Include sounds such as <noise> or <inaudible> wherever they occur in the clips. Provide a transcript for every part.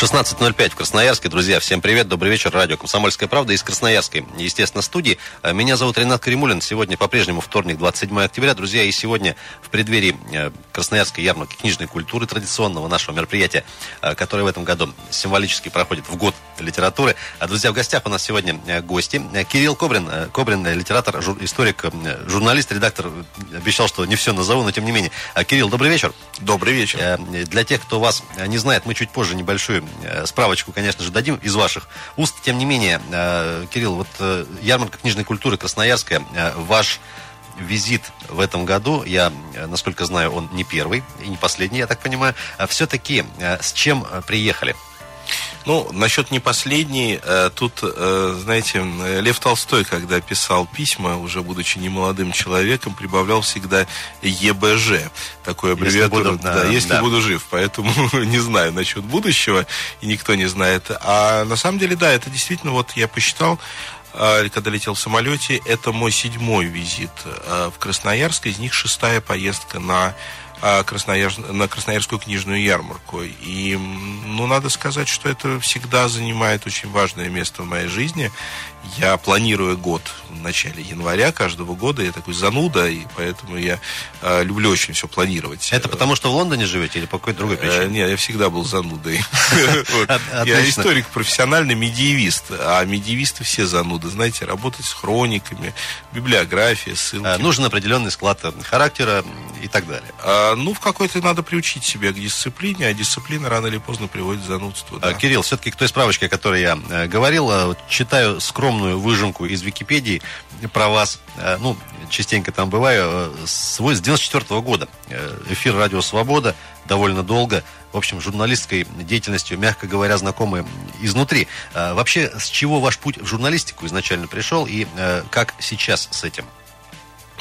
16.05 в Красноярске. Друзья, всем привет, добрый вечер. Радио «Комсомольская правда» из Красноярской, естественно, студии. А, меня зовут Ренат Каримулин. Сегодня по-прежнему вторник, 27 октября. Друзья, и сегодня в преддверии э, Красноярской ярмарки книжной культуры, традиционного нашего мероприятия, э, которое в этом году символически проходит в год литературы. А, друзья, в гостях у нас сегодня э, гости. Кирилл Кобрин, Кобрин литератор, жур, историк, журналист, редактор. Обещал, что не все назову, но тем не менее. Кирилл, добрый вечер. Добрый вечер. Для тех, кто вас не знает, мы чуть позже небольшую Э, справочку, конечно же, дадим из ваших уст. Тем не менее, э, Кирилл, вот э, ярмарка книжной культуры Красноярская, ваш визит в этом году, я, насколько знаю, он не первый и не последний, я так понимаю. А Все-таки с чем приехали? Ну, насчет не последней, э, тут, э, знаете, Лев Толстой, когда писал письма, уже будучи немолодым человеком, прибавлял всегда ЕБЖ, такой аббревиатуру. Если буду, да, да, если да. буду жив, поэтому <laughs> не знаю насчет будущего, и никто не знает. А на самом деле, да, это действительно, вот я посчитал, э, когда летел в самолете, это мой седьмой визит в Красноярск, из них шестая поездка на а, Краснояр... на Красноярскую книжную ярмарку. И, ну, надо сказать, что это всегда занимает очень важное место в моей жизни. Я планирую год в начале января каждого года. Я такой зануда, и поэтому я э, люблю очень все планировать. Это потому, что в Лондоне живете или по какой-то другой причине? Э, нет, я всегда был занудой. <laughs> <laughs> Я историк, профессиональный медиевист. А медиевисты все зануды. Знаете, работать с хрониками, библиография, ссылки. А, нужен определенный склад характера и так далее. А, ну, в какой-то надо приучить себя к дисциплине, а дисциплина рано или поздно приводит к занудству. Кирилл, все-таки к той справочке, о которой я э, говорил, читаю скромно скромную выжимку из Википедии про вас. Э, ну, частенько там бываю. Э, свой с 94 -го года. Э, эфир «Радио Свобода» довольно долго. В общем, журналистской деятельностью, мягко говоря, знакомы изнутри. Вообще, с чего ваш путь в журналистику изначально пришел и как сейчас с этим?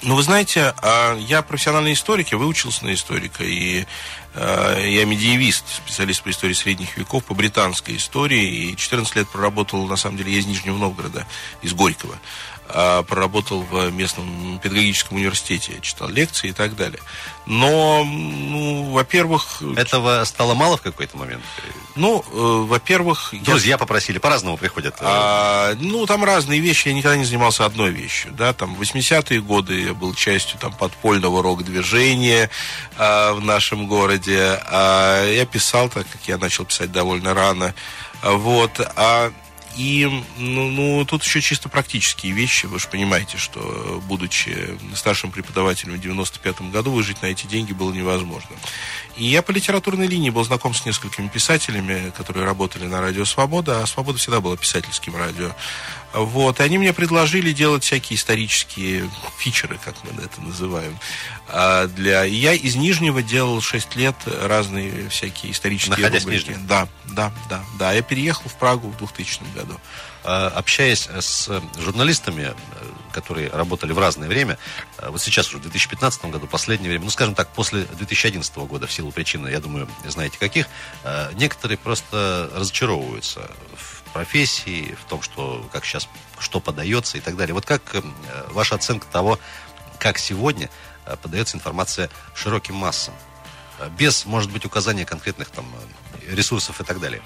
Ну, вы знаете, а, я профессиональный историк, я выучился на историка, и я медиевист, специалист по истории средних веков, по британской истории, и 14 лет проработал, на самом деле, я из Нижнего Новгорода, из Горького. А, проработал в местном педагогическом университете, читал лекции и так далее. Но, ну, во-первых... Этого стало мало в какой-то момент? Ну, э, во-первых... Друзья я... попросили, по-разному приходят. А, ну, там разные вещи, я никогда не занимался одной вещью, да, там, 80-е годы я был частью, там, подпольного рок-движения а, в нашем городе, а, я писал, так как я начал писать довольно рано, вот, а и ну, ну, тут еще чисто практические вещи. Вы же понимаете, что, будучи старшим преподавателем в 95 году, выжить на эти деньги было невозможно. И я по литературной линии был знаком с несколькими писателями, которые работали на радио «Свобода», а «Свобода» всегда была писательским радио. Вот, и они мне предложили делать всякие исторические фичеры, как мы это называем. А для... И я из Нижнего делал 6 лет разные всякие исторические Находясь рубрики. в Нижнем? Да, да, да, да. Я переехал в Прагу в 2000 году. А, общаясь с журналистами, которые работали в разное время, а, вот сейчас уже в 2015 году, последнее время, ну, скажем так, после 2011 года, в силу причин, я думаю, знаете каких, а, некоторые просто разочаровываются профессии, в том, что как сейчас что подается и так далее. Вот как э, ваша оценка того, как сегодня э, подается информация широким массам? Э, без, может быть, указания конкретных там ресурсов и так далее.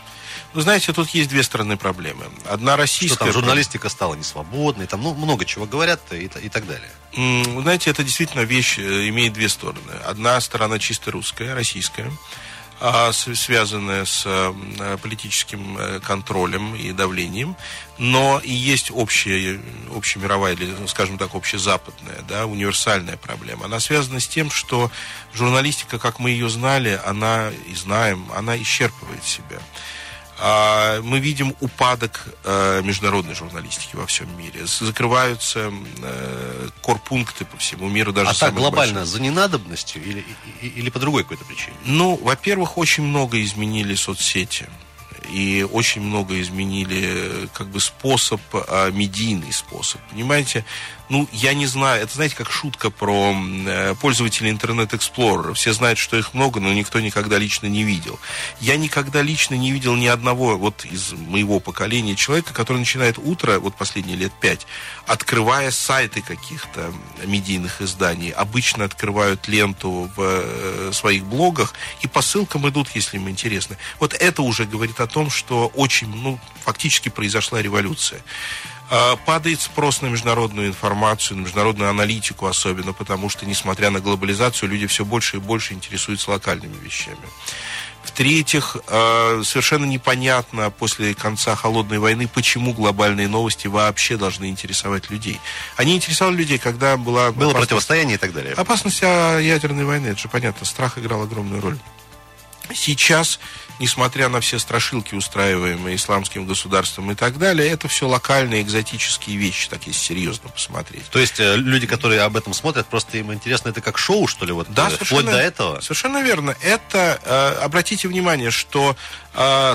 Ну, знаете, тут есть две стороны проблемы. Одна российская... Что там журналистика стала несвободной, там ну, много чего говорят и, и так далее. Знаете, это действительно вещь имеет две стороны. Одна сторона чисто русская, российская, связанная с э, политическим э, контролем и давлением, но и есть общая, общемировая или, скажем так, общезападная, да, универсальная проблема. Она связана с тем, что журналистика, как мы ее знали, она и знаем, она исчерпывает себя. А, мы видим упадок э, международной журналистики во всем мире. Закрываются э, корпункты по всему миру. Даже а так глобально больших. за ненадобностью или, или по другой какой-то причине? Ну, во-первых, очень много изменили соцсети и очень много изменили как бы способ, а, медийный способ. Понимаете, ну, я не знаю, это, знаете, как шутка про э, пользователей Internet Explorer. Все знают, что их много, но никто никогда лично не видел. Я никогда лично не видел ни одного вот из моего поколения человека, который начинает утро, вот последние лет пять, открывая сайты каких-то медийных изданий. Обычно открывают ленту в э, своих блогах и по ссылкам идут, если им интересно. Вот это уже говорит о том, что очень, ну, фактически произошла революция. А, падает спрос на международную информацию, на международную аналитику особенно, потому что, несмотря на глобализацию, люди все больше и больше интересуются локальными вещами. В-третьих, а, совершенно непонятно после конца холодной войны, почему глобальные новости вообще должны интересовать людей. Они интересовали людей, когда была... Было противостояние и так далее. Опасность ядерной войны, это же понятно, страх играл огромную роль. Сейчас несмотря на все страшилки, устраиваемые исламским государством и так далее, это все локальные экзотические вещи, так если серьезно посмотреть. То есть э, люди, которые об этом смотрят, просто им интересно, это как шоу, что ли, вот да, э, вплоть до этого? Совершенно верно. Это, э, обратите внимание, что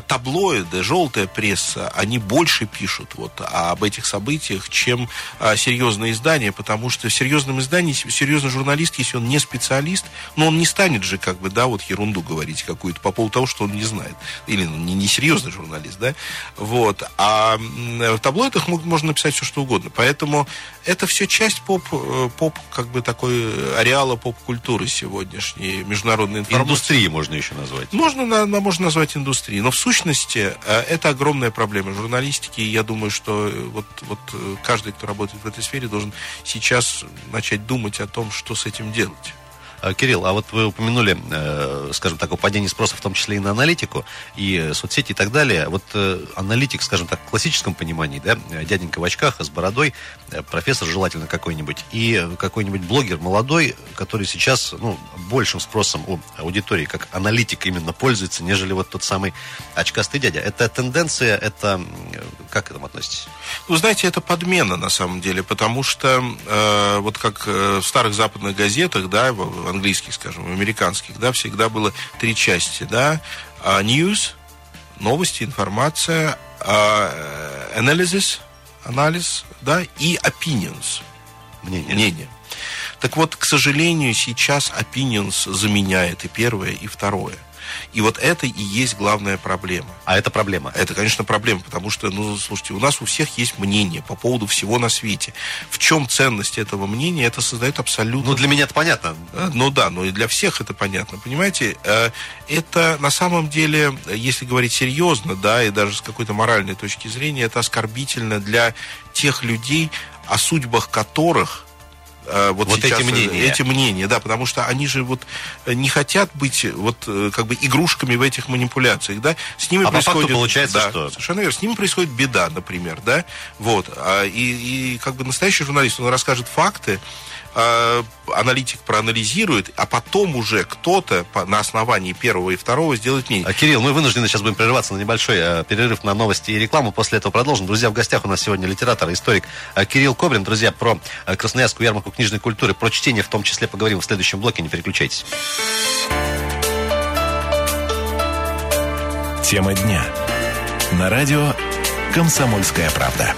таблоиды, желтая пресса, они больше пишут вот об этих событиях, чем серьезные издания, потому что в серьезном издании, серьезный журналист, если он не специалист, но он не станет же, как бы, да, вот ерунду говорить какую-то по поводу того, что он не знает. Или ну, не, не серьезный журналист, да? Вот. А в таблоидах можно написать все, что угодно. Поэтому это все часть поп, э, поп как бы такой ареала поп-культуры сегодняшней, международной информации. Индустрии можно еще назвать. Можно, можно назвать индустрией. Но в сущности э, это огромная проблема журналистики. И я думаю, что э, вот, вот каждый, кто работает в этой сфере, должен сейчас начать думать о том, что с этим делать. А, Кирилл, а вот вы упомянули, э, скажем так, упадение спроса в том числе и на аналитику, и соцсети и так далее. Вот э, аналитик, скажем так, в классическом понимании, да, дяденька в очках, с бородой, э, профессор желательно какой-нибудь, и какой-нибудь блогер молодой, который сейчас, ну, большим спросом у аудитории, как аналитик именно пользуется, нежели вот тот самый очкастый дядя. Это тенденция, это... Как к этому относитесь? Ну, знаете, это подмена на самом деле, потому что э, вот как в старых западных газетах, да, в английских, скажем, в американских, да, всегда было три части, да, uh, news, новости, информация, uh, analysis, анализ, да, и opinions, мнение. мнение. Так вот, к сожалению, сейчас opinions заменяет и первое, и второе. И вот это и есть главная проблема. А это проблема? Это, конечно, проблема, потому что, ну, слушайте, у нас у всех есть мнение по поводу всего на свете. В чем ценность этого мнения, это создает абсолютно... Ну, для меня это понятно. Э, ну да, но и для всех это понятно. Понимаете, э, это на самом деле, если говорить серьезно, да, и даже с какой-то моральной точки зрения, это оскорбительно для тех людей, о судьбах которых вот, вот сейчас, эти мнения. Эти мнения, да, потому что они же вот э, не хотят быть вот э, как бы игрушками в этих манипуляциях, да, с ними а происходит... получается да, что? Совершенно верно, с ними происходит беда, например, да, вот, а, и, и как бы настоящий журналист, он расскажет факты, э, аналитик проанализирует, а потом уже кто-то на основании первого и второго сделает мнение. А, Кирилл, мы вынуждены сейчас будем прерываться на небольшой э, перерыв на новости и рекламу. После этого продолжим. Друзья, в гостях у нас сегодня литератор, историк э, Кирилл Кобрин. Друзья, про э, Красноярскую ярмарку книжной культуры, про чтение в том числе поговорим в следующем блоке. Не переключайтесь. Тема дня. На радио «Комсомольская правда».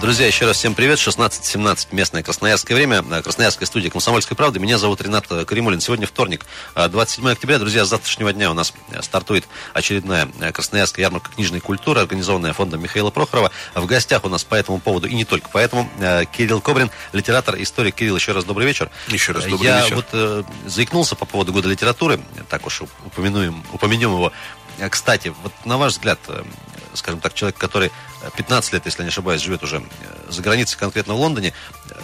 Друзья, еще раз всем привет. 16.17 местное красноярское время. Красноярская студия «Комсомольской правды». Меня зовут Ренат Каримулин. Сегодня вторник, 27 октября. Друзья, с завтрашнего дня у нас стартует очередная Красноярская ярмарка книжной культуры, организованная фондом Михаила Прохорова. В гостях у нас по этому поводу и не только поэтому Кирилл Кобрин, литератор, историк. Кирилл, еще раз добрый вечер. Еще раз добрый Я вечер. Я вот э, заикнулся по поводу года литературы. Так уж упомянем, упомянем его. Кстати, вот на ваш взгляд, э, скажем так, человек, который 15 лет, если не ошибаюсь, живет уже э, за границей, конкретно в Лондоне, э,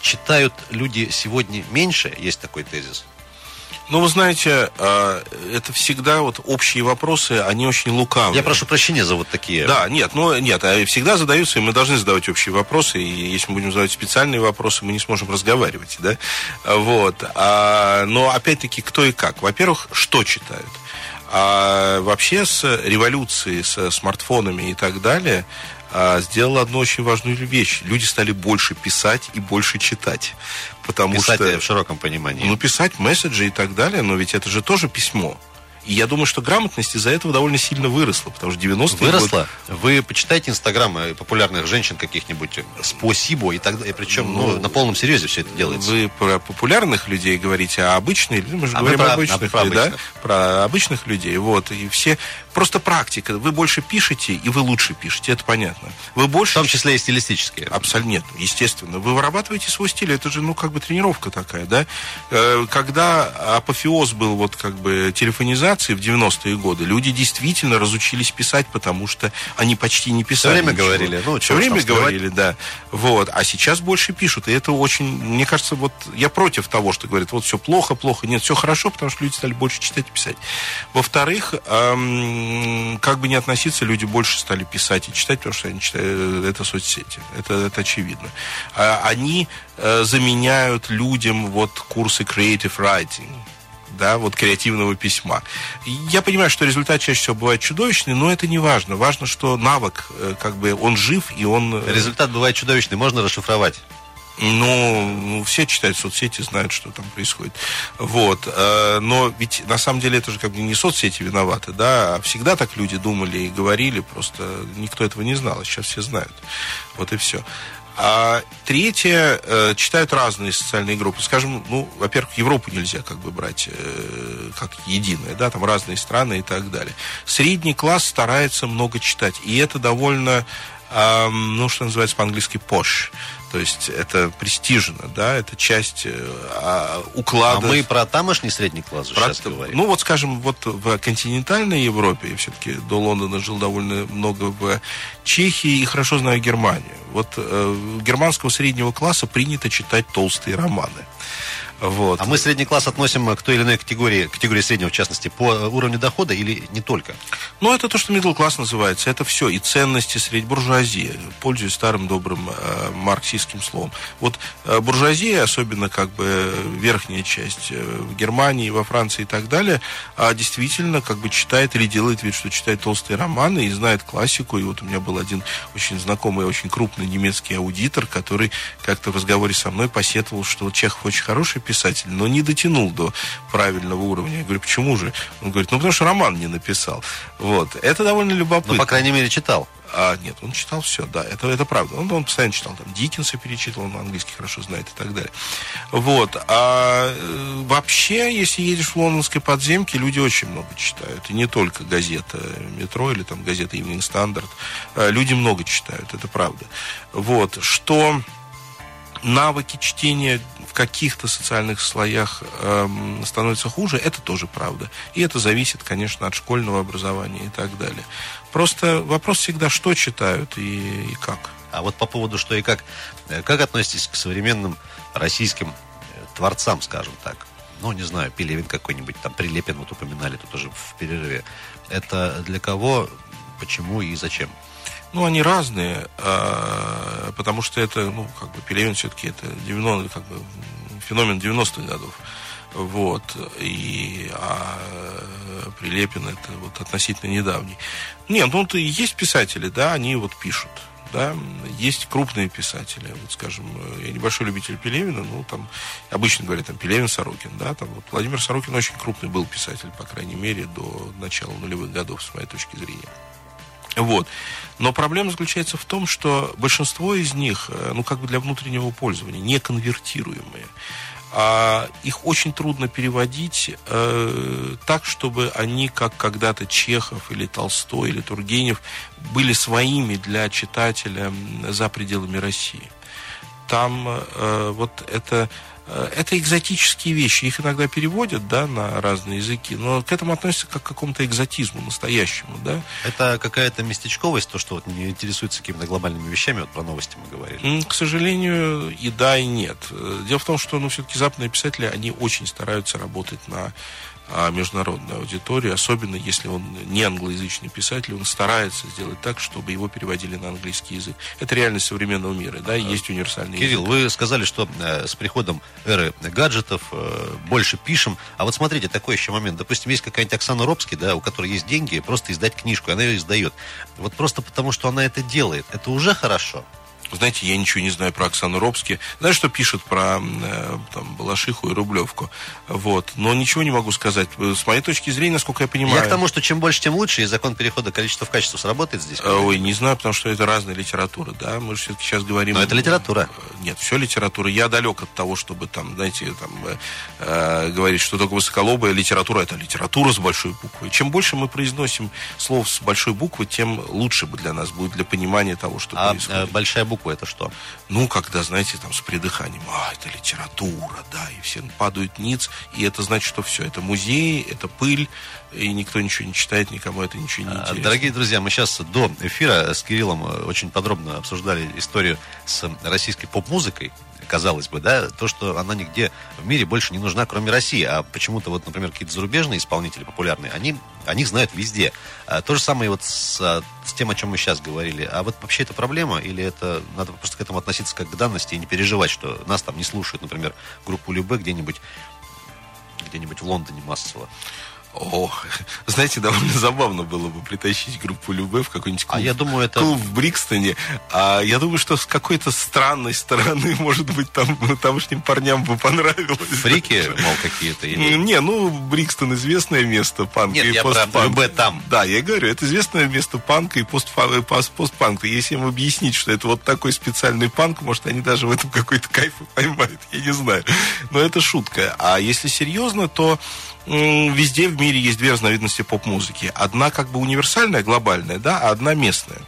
читают люди сегодня меньше, есть такой тезис? Ну, вы знаете, э, это всегда вот общие вопросы, они очень лукавые. Я прошу прощения за вот такие. Да, нет, ну нет, а всегда задаются, и мы должны задавать общие вопросы, и если мы будем задавать специальные вопросы, мы не сможем разговаривать, да, вот. А, но опять-таки, кто и как. Во-первых, что читают? А вообще с революцией, с смартфонами и так далее, а, сделала одну очень важную вещь. Люди стали больше писать и больше читать. Потому писать что, в широком понимании. Ну, писать месседжи и так далее, но ведь это же тоже письмо. И я думаю, что грамотность из-за этого довольно сильно выросла, потому что 90 Выросла? Год... Вы почитайте инстаграмы популярных женщин каких-нибудь, спасибо, и так далее, причем ну, ну, на полном серьезе все это делается. Вы про популярных людей говорите, а обычные, мы же а говорим про, обычных, а, про людей, обычных. да? Про обычных людей, вот, и все, просто практика, вы больше пишете, и вы лучше пишете, это понятно. Вы больше... В том числе и стилистические. Абсолютно, нет, естественно. Вы вырабатываете свой стиль, это же, ну, как бы тренировка такая, да? Э, когда апофеоз был вот как бы телефонизации в 90-е годы, люди действительно разучились писать, потому что они почти не писали. Все время ничего. говорили. Ну, Все время говорили, да. Вот. А сейчас больше пишут. И это очень, мне кажется, вот я против того, что говорят, вот все плохо, плохо. Нет, все хорошо, потому что люди стали больше читать и писать. Во-вторых, эм, как бы не относиться, люди больше стали писать и читать, потому что они читают, это соцсети. Это, это очевидно. А, они э, заменяют людям вот курсы creative writing да, вот креативного письма. Я понимаю, что результат чаще всего бывает чудовищный, но это не важно. Важно, что навык, э, как бы, он жив, и он... Э, результат бывает чудовищный, можно расшифровать. Ну, ну, все читают соцсети, знают, что там происходит. Вот. Э, но ведь на самом деле это же как бы не соцсети виноваты, да, а всегда так люди думали и говорили, просто никто этого не знал, а сейчас все знают. Вот и все. А третье, э, читают разные социальные группы. Скажем, ну, во-первых, Европу нельзя как бы брать э, как единое, да, там разные страны и так далее. Средний класс старается много читать, и это довольно, ну, что называется по-английски posh. То есть это престижно, да, это часть э, уклада. А мы про тамошний средний класс про, сейчас говорим. Ну вот, скажем, вот в континентальной Европе, я все-таки до Лондона жил довольно много в Чехии и хорошо знаю Германию. Вот э, германского среднего класса принято читать толстые романы. Вот. А мы средний класс относим к той или иной категории, категории среднего, в частности, по уровню дохода или не только? Ну, это то, что middle класс называется. Это все. И ценности средь буржуазия, пользуясь старым добрым э, марксистским словом. Вот э, буржуазия, особенно как бы верхняя часть э, в Германии, во Франции и так далее, э, действительно как бы читает или делает вид, что читает толстые романы и знает классику. И вот у меня был один очень знакомый, очень крупный немецкий аудитор, который как-то в разговоре со мной посетовал, что Чехов очень хороший писатель, но не дотянул до правильного уровня. Я говорю, почему же? Он говорит, ну потому что роман не написал. Вот. Это довольно любопытно. Ну, по крайней мере, читал. А, нет, он читал все, да, это, это правда. Он, он постоянно читал, там, Диккенса перечитывал, он английский хорошо знает и так далее. Вот. А э, вообще, если едешь в лондонской подземке, люди очень много читают. И не только газета «Метро» или там газета «Evening Standard». А, люди много читают, это правда. Вот. Что навыки чтения каких-то социальных слоях э, становятся хуже, это тоже правда. И это зависит, конечно, от школьного образования и так далее. Просто вопрос всегда, что читают и, и как. А вот по поводу что и как, э, как относитесь к современным российским э, творцам, скажем так? Ну, не знаю, Пелевин какой-нибудь, там Прилепин вот упоминали тут уже в перерыве. Это для кого, почему и зачем? Ну, они разные, а, потому что это, ну, как бы Пелевин все-таки это 90, как бы, феномен 90-х годов. Вот. И а Прилепин это вот относительно недавний. Нет, ну то есть писатели, да, они вот пишут. Да, есть крупные писатели. Вот, скажем, я небольшой любитель Пелевина, ну, там, обычно говорят, там, Пелевин, Сорокин, да, там, вот, Владимир Сорокин очень крупный был писатель, по крайней мере, до начала нулевых годов, с моей точки зрения. Вот. Но проблема заключается в том, что большинство из них, э, ну, как бы для внутреннего пользования, не конвертируемые. А их очень трудно переводить э, так, чтобы они, как когда-то Чехов или Толстой или Тургенев, были своими для читателя за пределами России. Там э, вот это это экзотические вещи. Их иногда переводят, да, на разные языки, но к этому относятся как к какому-то экзотизму настоящему, да. Это какая-то местечковость, то, что вот не интересуется какими-то глобальными вещами, вот про новости мы говорили. К сожалению, и да, и нет. Э, дело в том, что, ну, все-таки западные писатели, они очень стараются работать на а международной аудитории, особенно если он не англоязычный писатель, он старается сделать так, чтобы его переводили на английский язык. Это реальность современного мира, да, есть универсальный Кирилл, язык. вы сказали, что э, с приходом эры гаджетов э, больше пишем, а вот смотрите, такой еще момент, допустим, есть какая-нибудь Оксана Робский, да, у которой есть деньги, просто издать книжку, она ее издает. Вот просто потому, что она это делает, это уже хорошо. Знаете, я ничего не знаю про Оксану Робски. Знаешь, что пишут про э, там, Балашиху и Рублевку? Вот. Но ничего не могу сказать. С моей точки зрения, насколько я понимаю... Я к тому, что чем больше, тем лучше, и закон перехода количества в качество сработает здесь? Ой, не знаю, потому что это разная литература, да. Мы же все-таки сейчас говорим... Но это литература. Нет, все литература. Я далек от того, чтобы там, знаете, там, э, говорить, что только высоколобая литература. Это литература с большой буквы. Чем больше мы произносим слов с большой буквы, тем лучше бы для нас будет, для понимания того, что а, происходит. Большая буква букву это что? Ну, когда, знаете, там с придыханием, а, это литература, да, и все падают ниц, и это значит, что все, это музей, это пыль, и никто ничего не читает, никому это ничего не а, интересно. Дорогие друзья, мы сейчас до эфира с Кириллом э, очень подробно обсуждали историю с российской поп-музыкой, казалось бы, да, то, что она нигде в мире больше не нужна, кроме России. А почему-то вот, например, какие-то зарубежные исполнители популярные, они, они знают везде. А, то же самое вот с, а, с тем, о чем мы сейчас говорили. А вот вообще это проблема или это надо просто к этому относиться как к данности и не переживать, что нас там не слушают, например, группу Любе где-нибудь где-нибудь в Лондоне массово. О, знаете, довольно забавно было бы притащить группу Любе в какой-нибудь клуб, а я думаю, это... клуб в Брикстоне. А я думаю, что с какой-то странной стороны, <laughs> может быть, там тамошним парням бы понравилось. Фрики, мол, какие-то? Или... Не, ну, Брикстон известное место панка Нет, и я постпанка. Любе там. Да, я говорю, это известное место панка и постпанка. Если им объяснить, что это вот такой специальный панк, может, они даже в этом какой-то кайф поймают, я не знаю. Но это шутка. А если серьезно, то везде в мире есть две разновидности поп-музыки. Одна как бы универсальная, глобальная, да, а одна местная.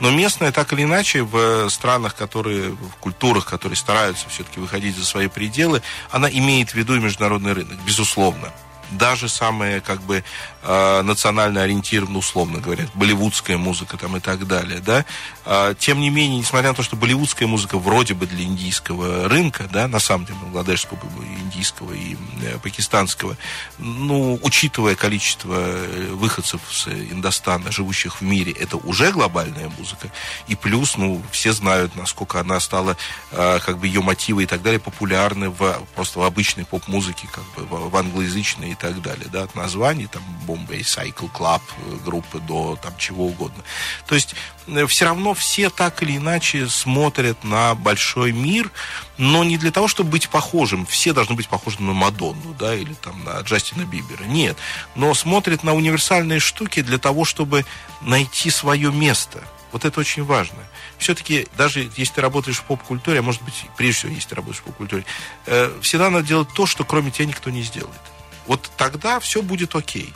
Но местная, так или иначе, в странах, которые, в культурах, которые стараются все-таки выходить за свои пределы, она имеет в виду и международный рынок, безусловно даже самая как бы э, национально ориентированная, условно говоря, болливудская музыка там и так далее, да, э, тем не менее, несмотря на то, что болливудская музыка вроде бы для индийского рынка, да, на самом деле, бангладешского, индийского и э, пакистанского, ну, учитывая количество э, выходцев с Индостана, живущих в мире, это уже глобальная музыка, и плюс, ну, все знают, насколько она стала, э, как бы ее мотивы и так далее популярны в, просто в обычной поп-музыке, как бы в, в англоязычной так далее, да, от названий, там, Bombay Cycle Club, э, группы до там чего угодно. То есть э, все равно все так или иначе смотрят на большой мир, но не для того, чтобы быть похожим. Все должны быть похожи на Мадонну, да, или там на Джастина Бибера. Нет. Но смотрят на универсальные штуки для того, чтобы найти свое место. Вот это очень важно. Все-таки, даже если ты работаешь в поп-культуре, а может быть, прежде всего, если ты работаешь в поп-культуре, э, всегда надо делать то, что кроме тебя никто не сделает вот тогда все будет окей.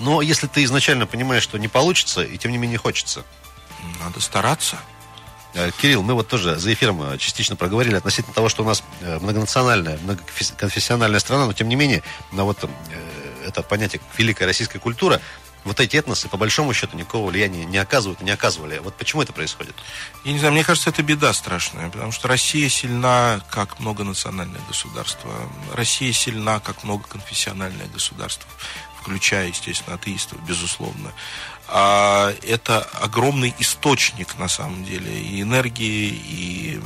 Но если ты изначально понимаешь, что не получится, и тем не менее хочется. Надо стараться. Э, Кирилл, мы вот тоже за эфиром э, частично проговорили относительно того, что у нас э, многонациональная, многоконфессиональная страна, но тем не менее, на вот это понятие великая российская культура, вот эти этносы, по большому счету, никакого влияния не оказывают, не оказывали. Вот почему это происходит? Я не знаю, мне кажется, это беда страшная, потому что Россия сильна как многонациональное государство. Россия сильна как многоконфессиональное государство, включая, естественно, атеистов, безусловно. А это огромный источник, на самом деле, и энергии, и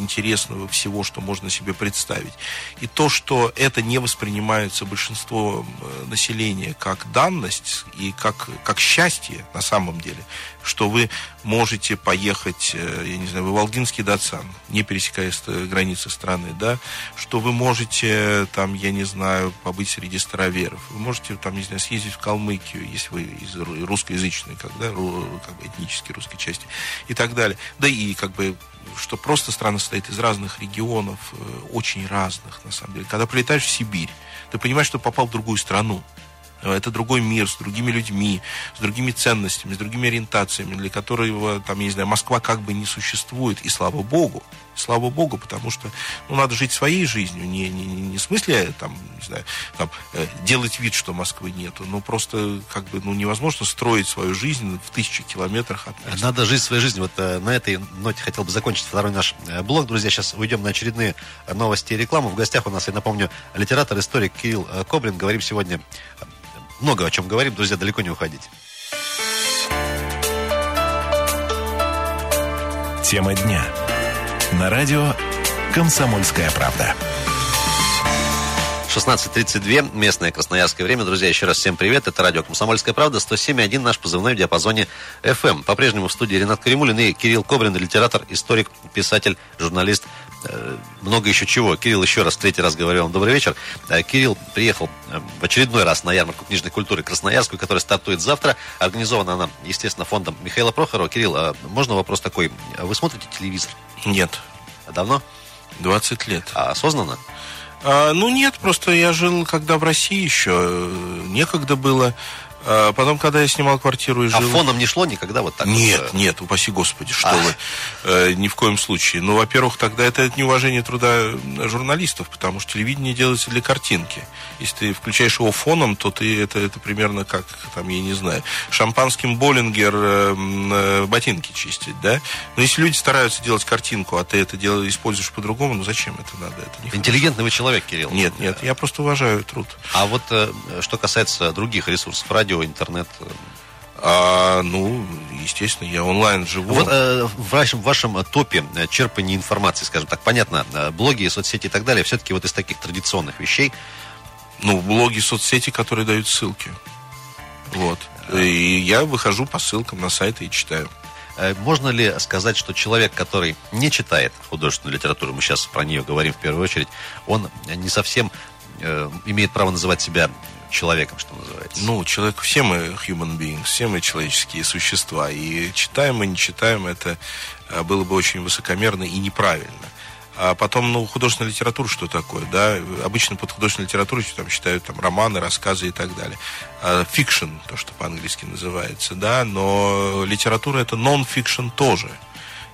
интересного всего, что можно себе представить. И то, что это не воспринимается большинство э, населения как данность и как, как счастье на самом деле, что вы можете поехать, э, я не знаю, в Волгинский Датсан, не пересекая границы страны, да, что вы можете, там, я не знаю, побыть среди староверов, вы можете, там, не знаю, съездить в Калмыкию, если вы из русскоязычной, как, да, как бы этнической русской части и так далее. Да и, как бы, что просто страна состоит из разных регионов, э, очень разных, на самом деле. Когда прилетаешь в Сибирь, ты понимаешь, что попал в другую страну. Это другой мир с другими людьми, с другими ценностями, с другими ориентациями, для которого, там, я не знаю, Москва как бы не существует. И слава богу, слава богу, потому что ну, надо жить своей жизнью, не, не, не в смысле там, не знаю, там, э, делать вид, что Москвы нету, но просто как бы ну, невозможно строить свою жизнь в тысячи километрах от места. Надо жить своей жизнью. Вот э, на этой ноте хотел бы закончить второй наш э, блог. Друзья, сейчас уйдем на очередные новости и рекламу. В гостях у нас, я напомню, литератор, историк Кирилл Коблин. Говорим сегодня много о чем говорим. Друзья, далеко не уходите. Тема дня. На радио «Комсомольская правда». 16.32, местное красноярское время. Друзья, еще раз всем привет. Это радио «Комсомольская правда», 107.1, наш позывной в диапазоне FM. По-прежнему в студии Ренат Каримулин и Кирилл Кобрин, литератор, историк, писатель, журналист, много еще чего. Кирилл, еще раз, третий раз говорю вам добрый вечер. Э, Кирилл приехал э, в очередной раз на ярмарку книжной культуры Красноярскую, которая стартует завтра. Организована она, естественно, фондом Михаила Прохорова. Кирилл, а можно вопрос такой? Вы смотрите телевизор? Нет. Давно? 20 лет. А осознанно? А, ну нет, просто я жил, когда в России еще некогда было. А потом, когда я снимал квартиру и А жил... фоном не шло никогда вот так? Нет, вот, э, нет, упаси Господи, что А. вы. Э, ни в коем случае. Ну, во-первых, тогда это неуважение труда журналистов, потому что телевидение делается для картинки. Если ты включаешь его фоном, то ты это, это примерно как, там, я не знаю, шампанским Боллингер э, э, ботинки чистить, да? Но если люди стараются делать картинку, а ты это делаешь, используешь по-другому, ну зачем это надо? Это не. Интеллигентный вы человек, Кирилл. Нет, нет, я просто уважаю труд. А вот э, что касается других ресурсов, радио, интернет, э, А, ну, естественно, я онлайн живу. Вот э, в вашем, в вашем э, топе э, черпания информации, скажем так, понятно, блоги, соцсети и так далее, все-таки вот из таких традиционных вещей, ну, блоги, соцсети, которые дают ссылки. Вот. И я выхожу по ссылкам на сайты и читаю. можно ли сказать, что человек, который не читает художественную литературу, мы сейчас про нее говорим в первую очередь, он не совсем имеет право называть себя человеком, что называется? Ну, человек, все мы human beings, все мы человеческие существа. И читаем и не читаем, это э, было бы очень высокомерно и неправильно. А потом, ну, художественная литература, что такое, да? Обычно под художественной литературой там считают там романы, рассказы и так далее. Fiction, то, что по-английски называется, да, но литература это нон-фикшн тоже.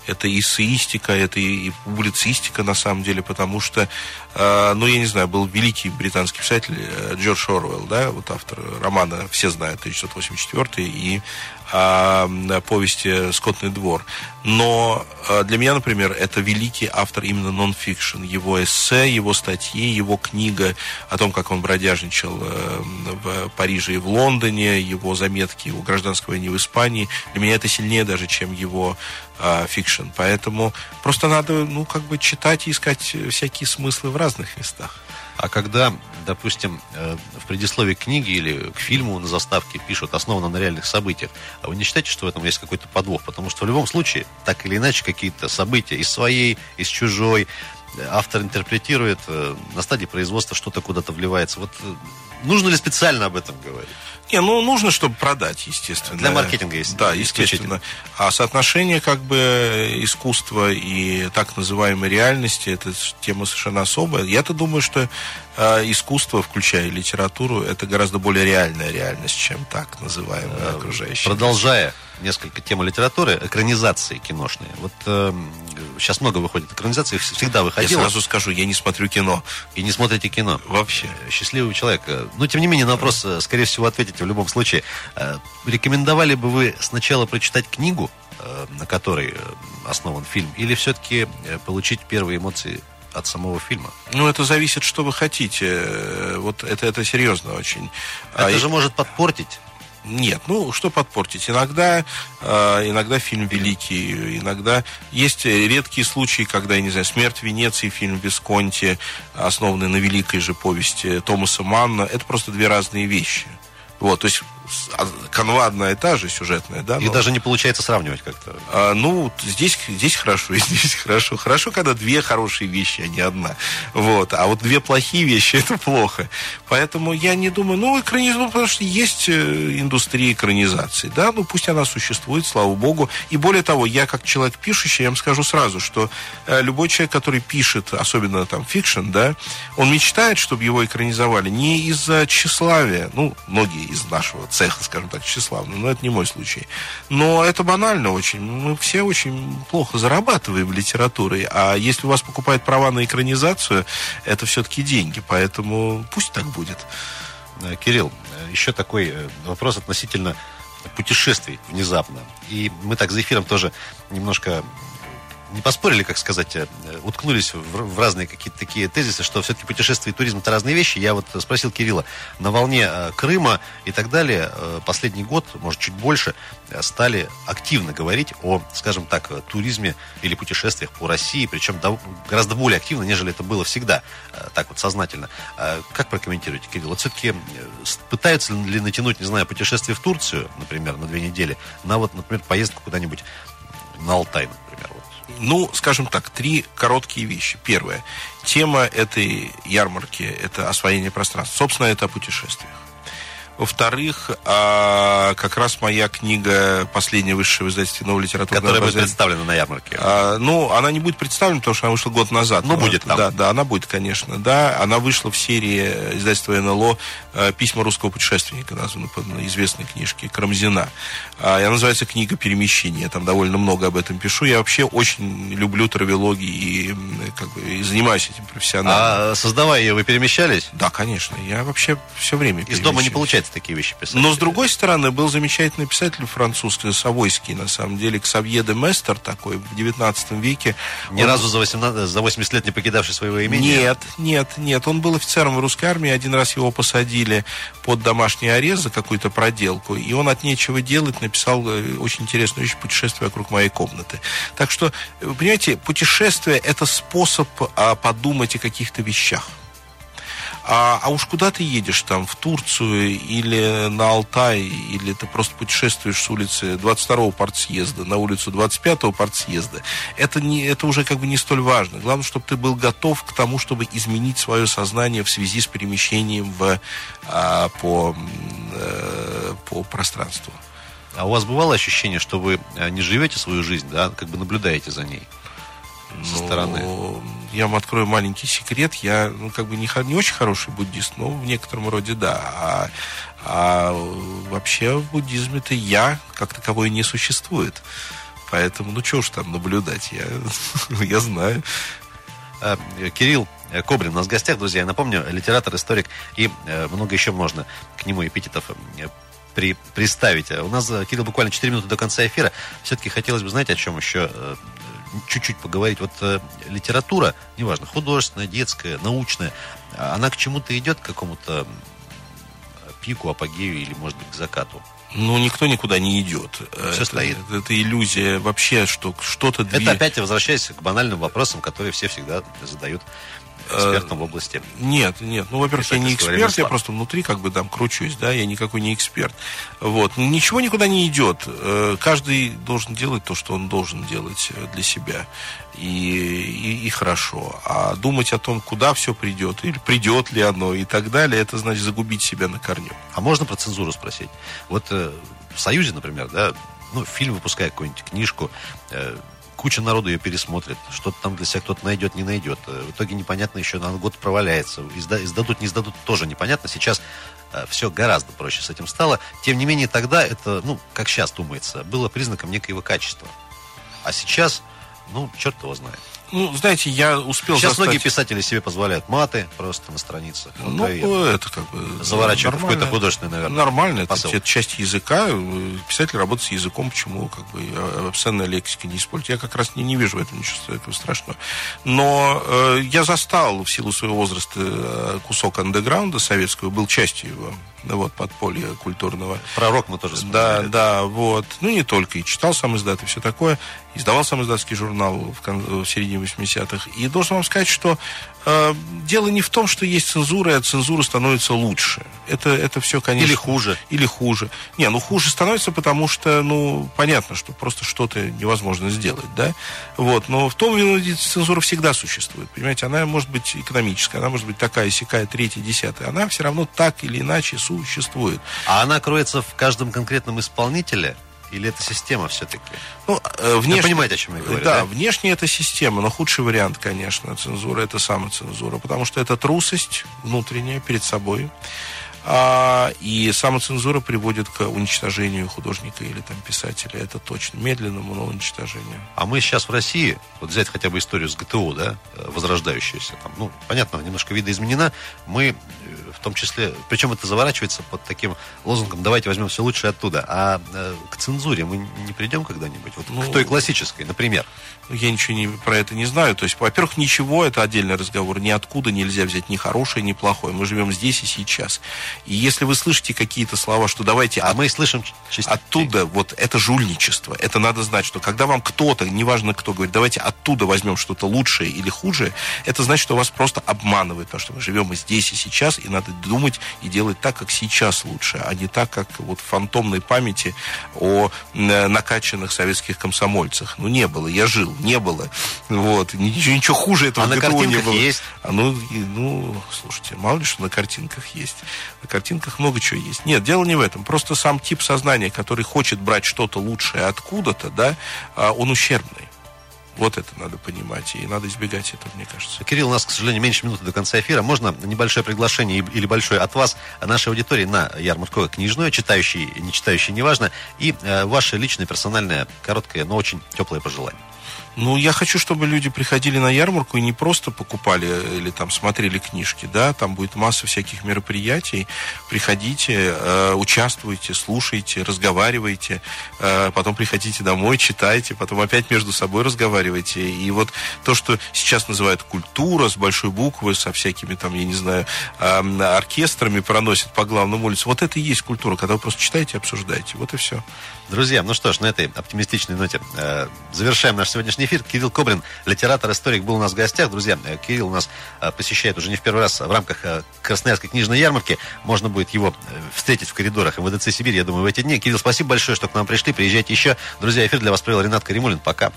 Это и эссеистика, это и, публицистика на самом деле, потому что, э, ну, я не знаю, был великий британский писатель э, Джордж Оруэлл, да, вот автор романа, все знают, 1984 и повести «Скотный двор». Но э, для меня, например, это великий автор именно нон-фикшн. Его эссе, его статьи, его книга о том, как он бродяжничал э, в Париже и в Лондоне, его заметки о гражданской войне в Испании. Для меня это сильнее даже, чем его э, fiction. Поэтому просто надо, ну, как бы читать и искать всякие смыслы в разных местах. А когда, допустим, э, в предисловии к книге или к фильму на заставке пишут основано на реальных событиях, а вы не считаете, что в этом есть какой-то подвох? Потому что в любом случае, так или иначе, какие-то события из своей, из чужой, э, автор интерпретирует, э, на стадии производства что-то куда-то вливается. Вот нужно ли специально об этом говорить? Не, ну нужно, чтобы продать, естественно. Для маркетинга, есть. Да, естественно. А соотношение как бы искусства и так называемой реальности, это тема совершенно особая. Я-то думаю, что э, искусство, включая литературу, это гораздо более реальная реальность, чем так называемая окружающая. Продолжая несколько тему литературы, экранизации киношные. Вот э, сейчас много выходит экранизаций, всегда Я выходило. сразу скажу, я не смотрю кино. И не смотрите кино. Вообще. Счастливый человек. Но, тем не менее, на вопрос, э, скорее всего, ответите в любом случае. Э, Рекомендовали бы вы сначала прочитать книгу, э, на которой э, основан фильм, или все-таки э, получить первые эмоции от самого фильма? Ну, это зависит, что вы хотите. Вот это, это серьезно очень. А Это и- же может подпортить. Нет, ну что подпортить? Иногда, э, иногда фильм великий, иногда есть редкие случаи, когда, я не знаю, «Смерть Венеции», фильм Висконти, основанный на великой же повести Томаса Манна, это просто две разные вещи. Вот, то есть канва одна и та же, сюжетная, да? И но- даже не получается сравнивать как-то. а, ну, здесь, здесь хорошо, <laughs> и здесь хорошо. Хорошо, когда две хорошие вещи, а не одна. Вот. А вот две плохие вещи, это плохо. Поэтому я не думаю, ну, экранизация, потому что есть э, индустрия экранизации, да, ну, пусть она существует, слава богу. И более того, я как человек пишущий, я вам скажу сразу, что э, любой человек, который пишет, особенно там fiction, да, он мечтает, чтобы его экранизовали не из-за тщеславия, ну, многие из нашего цеха, скажем так, тщеславны, но это не мой случай. Но это банально очень. Мы все очень плохо зарабатываем литературой, а если у вас покупают права на экранизацию, это все-таки деньги, поэтому пусть так будет. Э, Кирилл, э, еще такой э, вопрос относительно путешествий внезапно. И мы так за эфиром тоже немножко не поспорили, как сказать, э, уткнулись в, в разные какие-то такие тезисы, что все-таки путешествие и туризм это разные вещи. Я вот спросил Кирилла, на волне э, Крыма и так далее, э, последний год, может, чуть больше, стали активно говорить о, скажем так, туризме или путешествиях по России, причем гораздо более активно, нежели это было всегда, так вот сознательно. Как прокомментируете, Кирилл? Вот все-таки пытаются ли натянуть, не знаю, путешествие в Турцию, например, на две недели, на вот, например, поездку куда-нибудь на Алтай. Ну, скажем так, три короткие вещи. Первое. Тема этой ярмарки – это освоение пространства. Собственно, это о путешествиях. Во-вторых, а, как раз моя книга «Последняя высшая в издательстве новой литературы». Которая будет представлена на ярмарке. А, ну, она не будет представлена, потому что она вышла год назад. Ну, будет там. Да, да, она будет, конечно, да. Она вышла в серии издательства НЛО «Письма русского путешественника», названа по известной книжке Крамзина. Она называется «Книга перемещения». Я там довольно много об этом пишу. Я вообще очень люблю травелоги и, как бы, и занимаюсь этим профессионально. А создавая ее, вы перемещались? Да, конечно. Я вообще все время Из дома не получается такие вещи писать. Но, с другой стороны, был замечательный писатель французский, Савойский, на самом деле, Ксавье де Местер такой, в 19 веке. Ни он... разу за, 18, за 80 лет не покидавший своего имени? Нет, нет, нет. Он был офицером в русской армии, один раз его посадили под домашний арест за какую-то проделку, и он от нечего делать написал э, очень интересную вещь «Путешествие вокруг моей комнаты». Так что, понимаете, путешествие – это способ а, подумать о каких-то вещах. А, а уж куда ты едешь там, в Турцию или на Алтай, или ты просто путешествуешь с улицы 22-го партсъезда на улицу 25-го партсъезда, это, не, это уже как бы не столь важно. Главное, чтобы ты был готов к тому, чтобы изменить свое сознание в связи с перемещением в, а, по, а, по пространству. А у вас бывало ощущение, что вы э, не живете свою жизнь, да, как бы наблюдаете за ней? со ну, стороны? Я вам открою маленький секрет. Я, ну, как бы не, не очень хороший буддист, но в некотором роде да. А, а вообще в буддизме-то я как таковой не существует. Поэтому, ну, что уж там наблюдать, я, <laughs> я знаю. А, Кирилл Кобрин у нас в гостях, друзья. Я напомню, литератор, историк и э, много еще можно к нему эпитетов э, при, приставить. У нас, э, Кирилл, буквально 4 минуты до конца эфира. Все-таки хотелось бы знать, о чем еще чуть-чуть поговорить. Вот э, литература, неважно, художественная, детская, научная, она к чему-то идет, к какому-то пику, апогею или, может быть, к закату? Ну, никто никуда не идет. Все это, стоит. Это, это иллюзия вообще, что что-то... Это опять возвращаясь к банальным вопросам, которые все всегда задают экспертом в области. Нет, нет. Ну, во-первых, я не эксперт, я просто внутри как бы там кручусь, да, я никакой не эксперт. Вот. Ничего никуда не идет. Э, каждый должен делать то, что он должен делать э, для себя. И, и, и хорошо. А думать о том, куда все придет, или придет ли оно и так далее, это значит загубить себя на корню. А можно про цензуру спросить? Вот э, в Союзе, например, да, ну, фильм выпускает какую-нибудь книжку, э, куча народу ее пересмотрит, что-то там для себя кто-то найдет, не найдет. Э, в итоге непонятно еще, на год проваляется. Изда, издадут, не издадут, тоже непонятно. Сейчас э, все гораздо проще с этим стало. Тем не менее, тогда это, ну, как сейчас думается, было признаком некоего качества. А сейчас, ну, черт его знает. Ну, знаете, я успел Сейчас застать... многие писатели себе позволяют маты просто на страницах. Ну, это как бы... Заворачивать какой-то художественный, наверное, Нормально, это, это часть языка. Писатель работает с языком, почему как бы обсценная лексика не использует. Я как раз не, не вижу в этом ничего этого страшного. Но э, я застал в силу своего возраста э, кусок андеграунда советского, был частью его вот, подполья культурного. Пророк мы тоже вспоминали. Да, да, вот. Ну, не только. И читал сам издат, и все такое. Издавал сам издатский журнал в, кон- в середине 80-х. И должен вам сказать, что э, дело не в том, что есть цензура, а цензура становится лучше. Это, это все, конечно... Или хуже. Или хуже. Не, ну хуже становится, потому что, ну, понятно, что просто что-то невозможно сделать, да? Вот. Но в том виде цензура всегда существует. Понимаете, она может быть экономическая, она может быть такая, сякая, третья, десятая. Она все равно так или иначе существует. А она кроется в каждом конкретном исполнителе? Или это система все-таки? Ну, э, внешне, Вы понимаете, о чем я говорю, да, да? внешне это система, но худший вариант, конечно, цензура, это самоцензура, потому что это трусость внутренняя перед собой. А, и самоцензура приводит к уничтожению художника или там писателя. Это точно. Медленному, но уничтожению. А мы сейчас в России, вот взять хотя бы историю с ГТО, да, возрождающуюся, там, ну, понятно, немножко видоизменена, мы в том числе, причем это заворачивается под таким лозунгом «давайте возьмем все лучшее оттуда». А э, к цензуре мы не придем когда-нибудь? Вот ну, к той классической, например. Я ничего не, про это не знаю. То есть, во-первых, ничего, это отдельный разговор. Ниоткуда нельзя взять ни хорошее, ни плохое. Мы живем здесь и сейчас. И если вы слышите какие-то слова, что давайте... А от... мы слышим частички. Оттуда, вот это жульничество. Это надо знать, что когда вам кто-то, неважно кто, говорит, давайте оттуда возьмем что-то лучшее или хуже, это значит, что вас просто обманывают, потому что мы живем и здесь, и сейчас, и надо думать и делать так, как сейчас лучше, а не так, как вот в фантомной памяти о накачанных советских комсомольцах. Ну, не было, я жил не было. Вот. Ничего, ничего хуже этого а на картинках не было. есть? А ну, и, ну, слушайте, мало ли что на картинках есть. На картинках много чего есть. Нет, дело не в этом. Просто сам тип сознания, который хочет брать что-то лучшее откуда-то, да, а, он ущербный. Вот это надо понимать, и надо избегать этого, мне кажется. Кирилл, у нас, к сожалению, меньше минуты до конца эфира. Можно небольшое приглашение или большое от вас, нашей аудитории, на ярмарку книжную, читающий, не читающий, неважно, и э, ваше личное, персональное, короткое, но очень теплое пожелание. Ну, я хочу, чтобы люди приходили на ярмарку и не просто покупали или там смотрели книжки, да, там будет масса всяких мероприятий. Приходите, э, участвуйте, слушайте, разговаривайте, э, потом приходите домой, читайте, потом опять между собой разговаривайте. И вот то, что сейчас называют культура с большой буквы, со всякими там, я не знаю, э, оркестрами проносят по главному улицу, вот это и есть культура, когда вы просто читаете и обсуждаете. Вот и все. Друзья, ну что ж, на этой оптимистичной ноте э, завершаем наш сегодняшний эфир. Кирилл Кобрин, литератор, историк, был у нас в гостях. Друзья, э, Кирилл у нас э, посещает уже не в первый раз в рамках э, Красноярской книжной ярмарки. Можно будет его встретить в коридорах МВДЦ Сибирь, я думаю, в эти дни. Кирилл, спасибо большое, что к нам пришли. Приезжайте еще. Друзья, эфир для вас провел Ренат Каримулин. Пока.